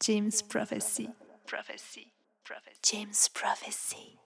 James Prophecy. Prophecy. Prophecy. James Prophecy.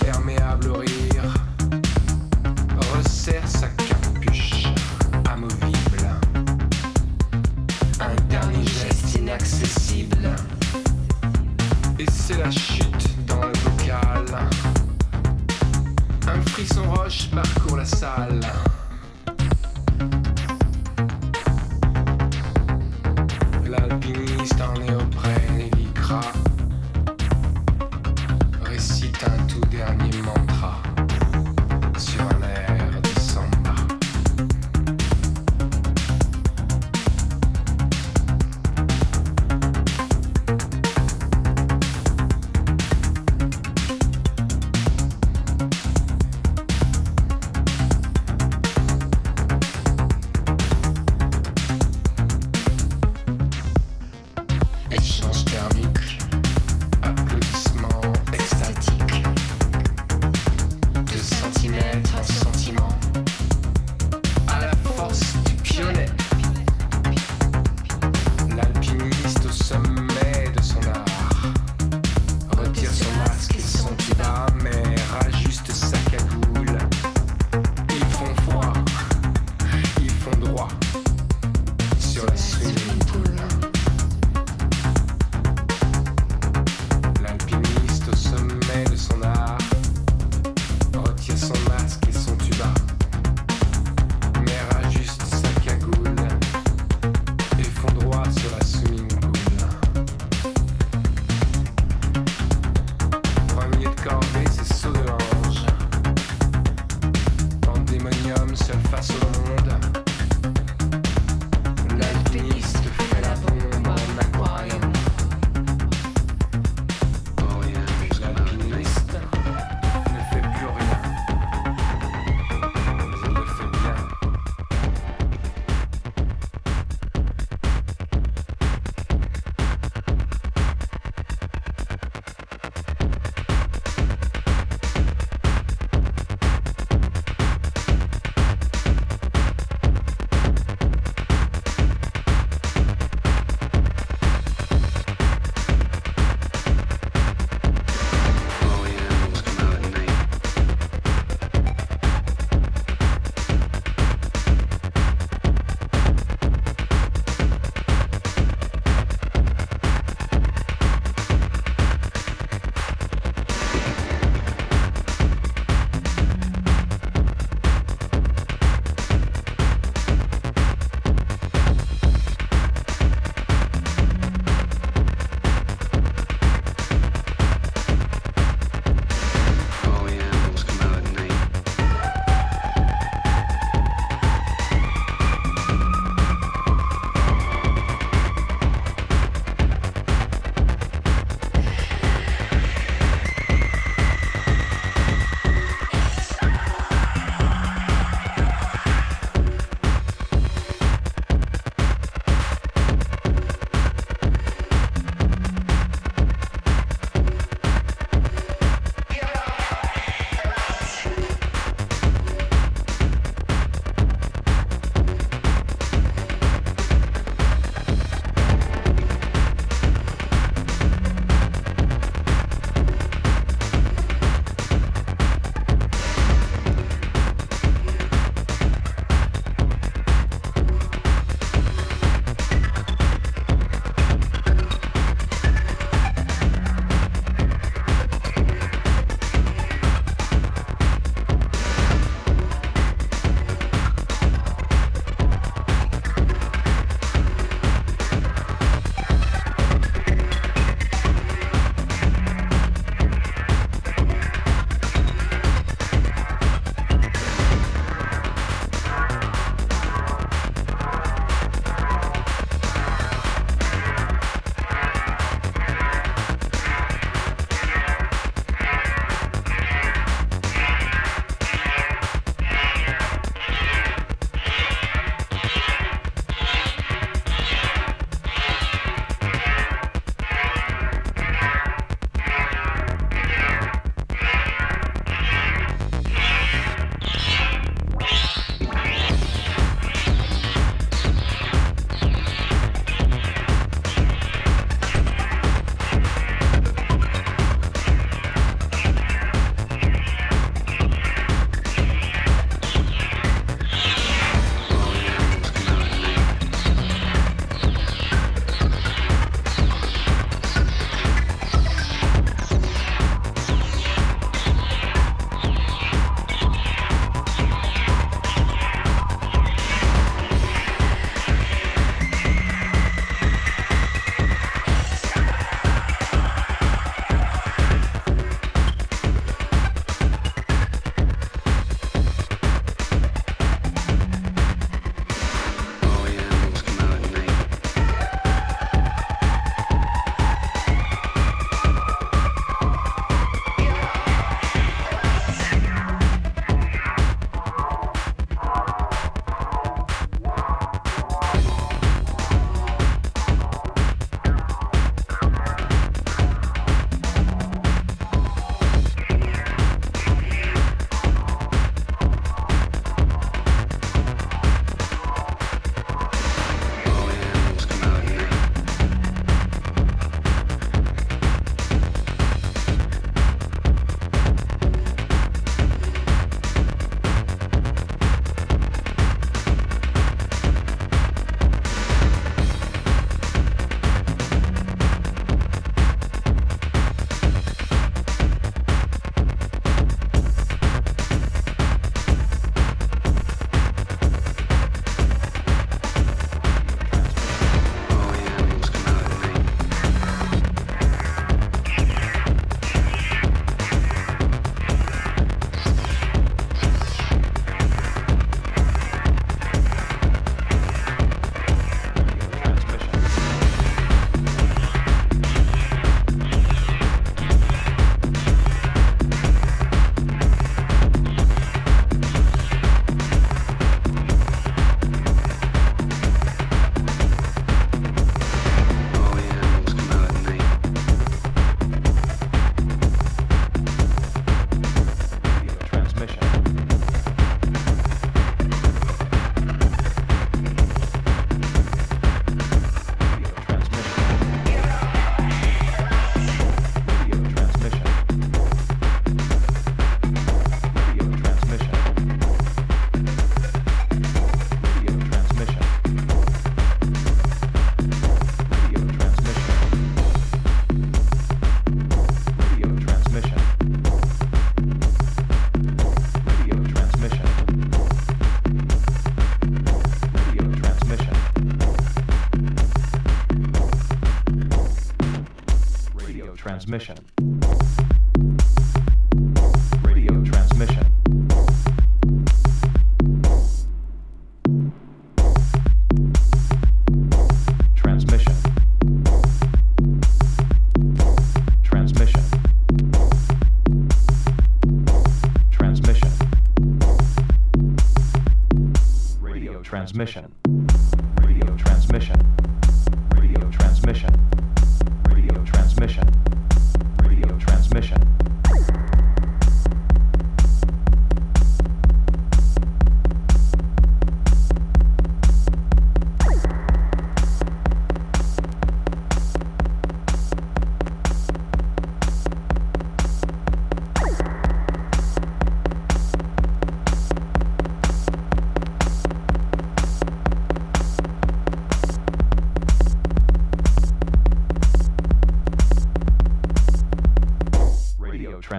imperméable rire, resserre sa capuche amovible. Un dernier geste inaccessible, et c'est la chute dans le bocal. Un frisson roche parcourt la salle.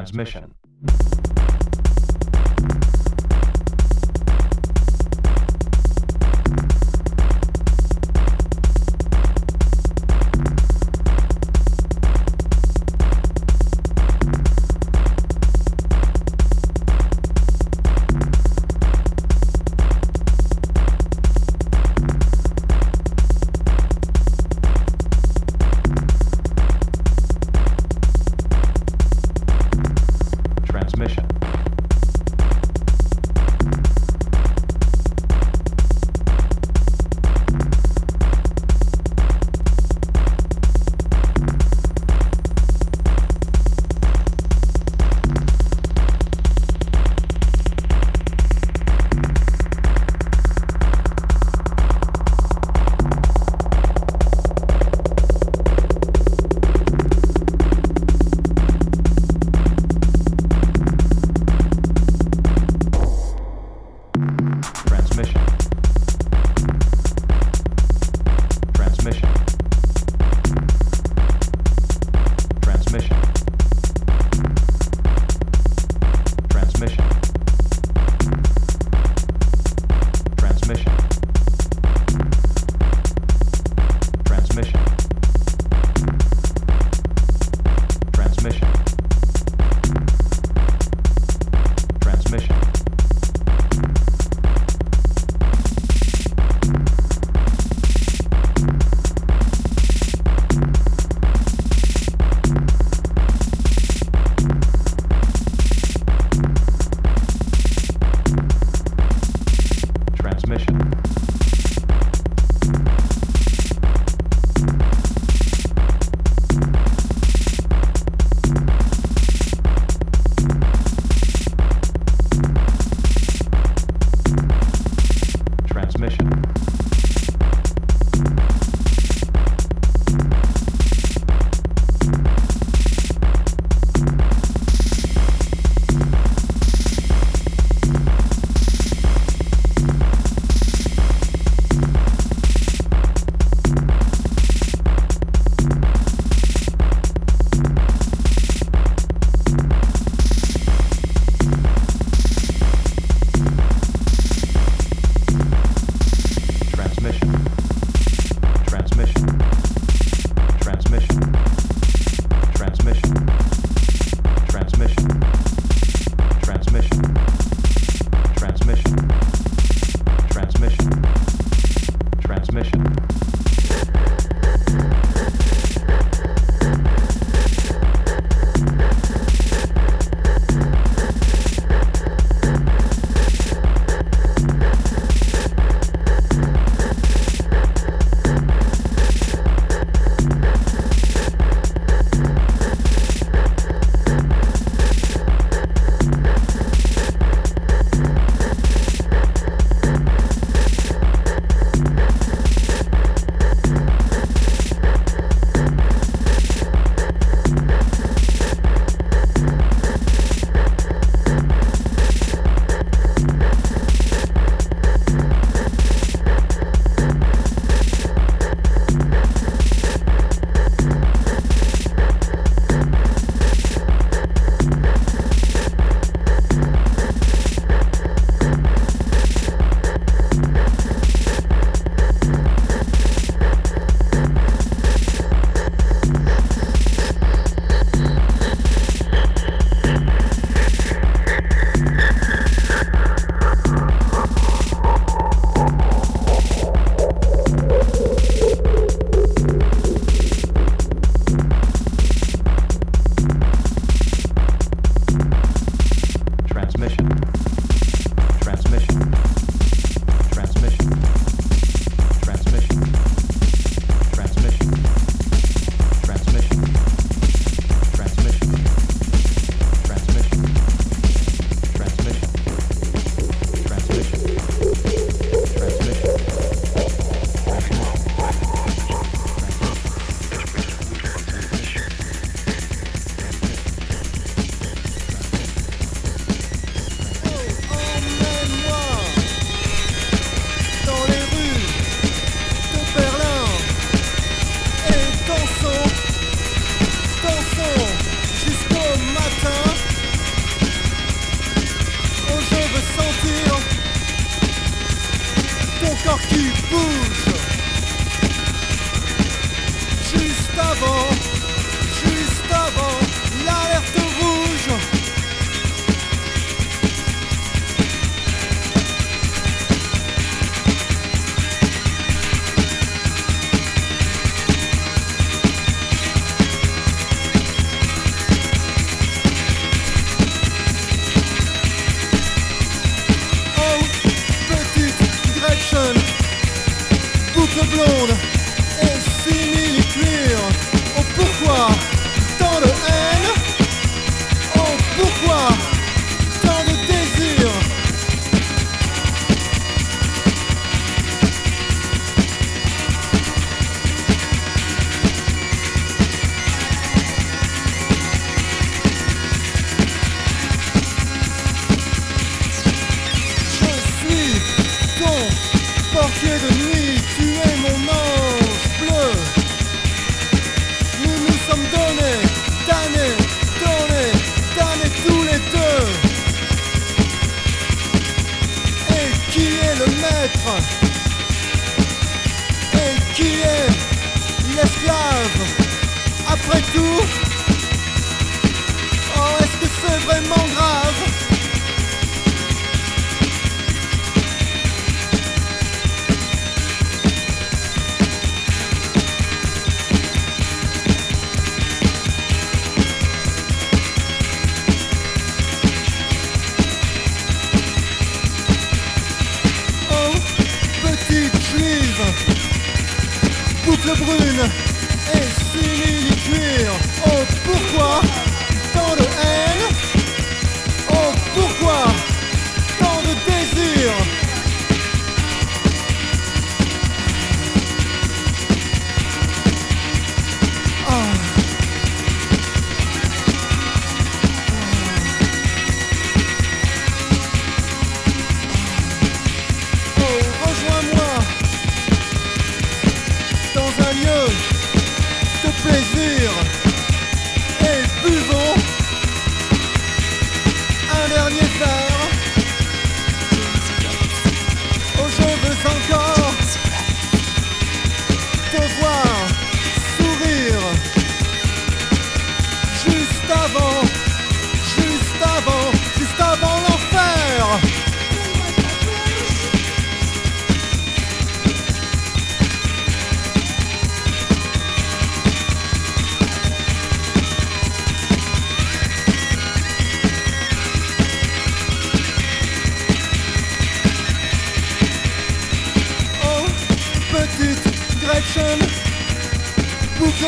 Transmission.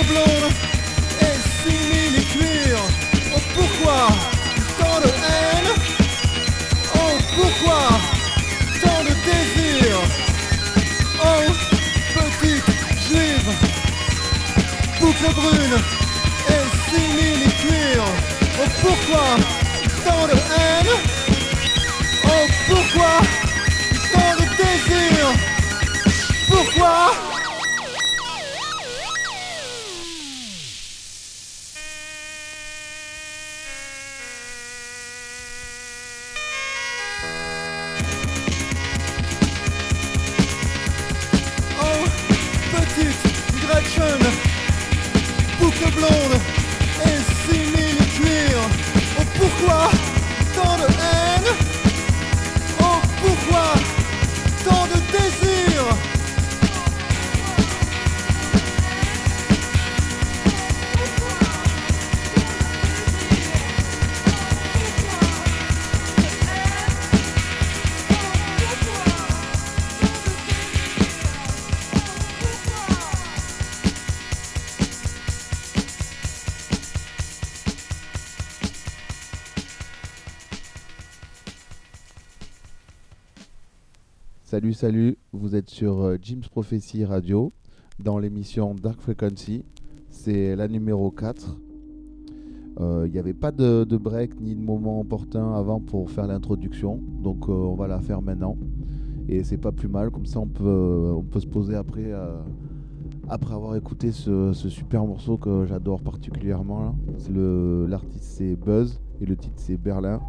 the blood. Salut, salut, vous êtes sur euh, Jim's Prophecy Radio dans l'émission Dark Frequency. C'est la numéro 4. Euh, Il n'y avait pas de, break ni de moment opportun avant pour faire l'introduction, donc euh, on va la faire maintenant. Et c'est pas plus mal, comme ça on peut, on peut se poser après, euh, après avoir écouté ce, ce super morceau que j'adore particulièrement. L'artiste c'est Buzz et le titre c'est Berlin.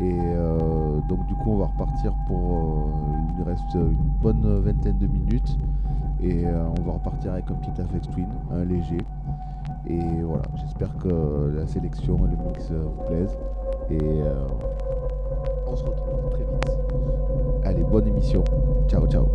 Et euh, donc du coup on va repartir pour... euh, il reste une bonne vingtaine de minutes. Et euh, on va repartir avec un petit Afex Twin, un léger. Et voilà, j'espère que la sélection et le mix vous plaisent. Et on se retrouve très vite. Allez, bonne émission. Ciao, ciao.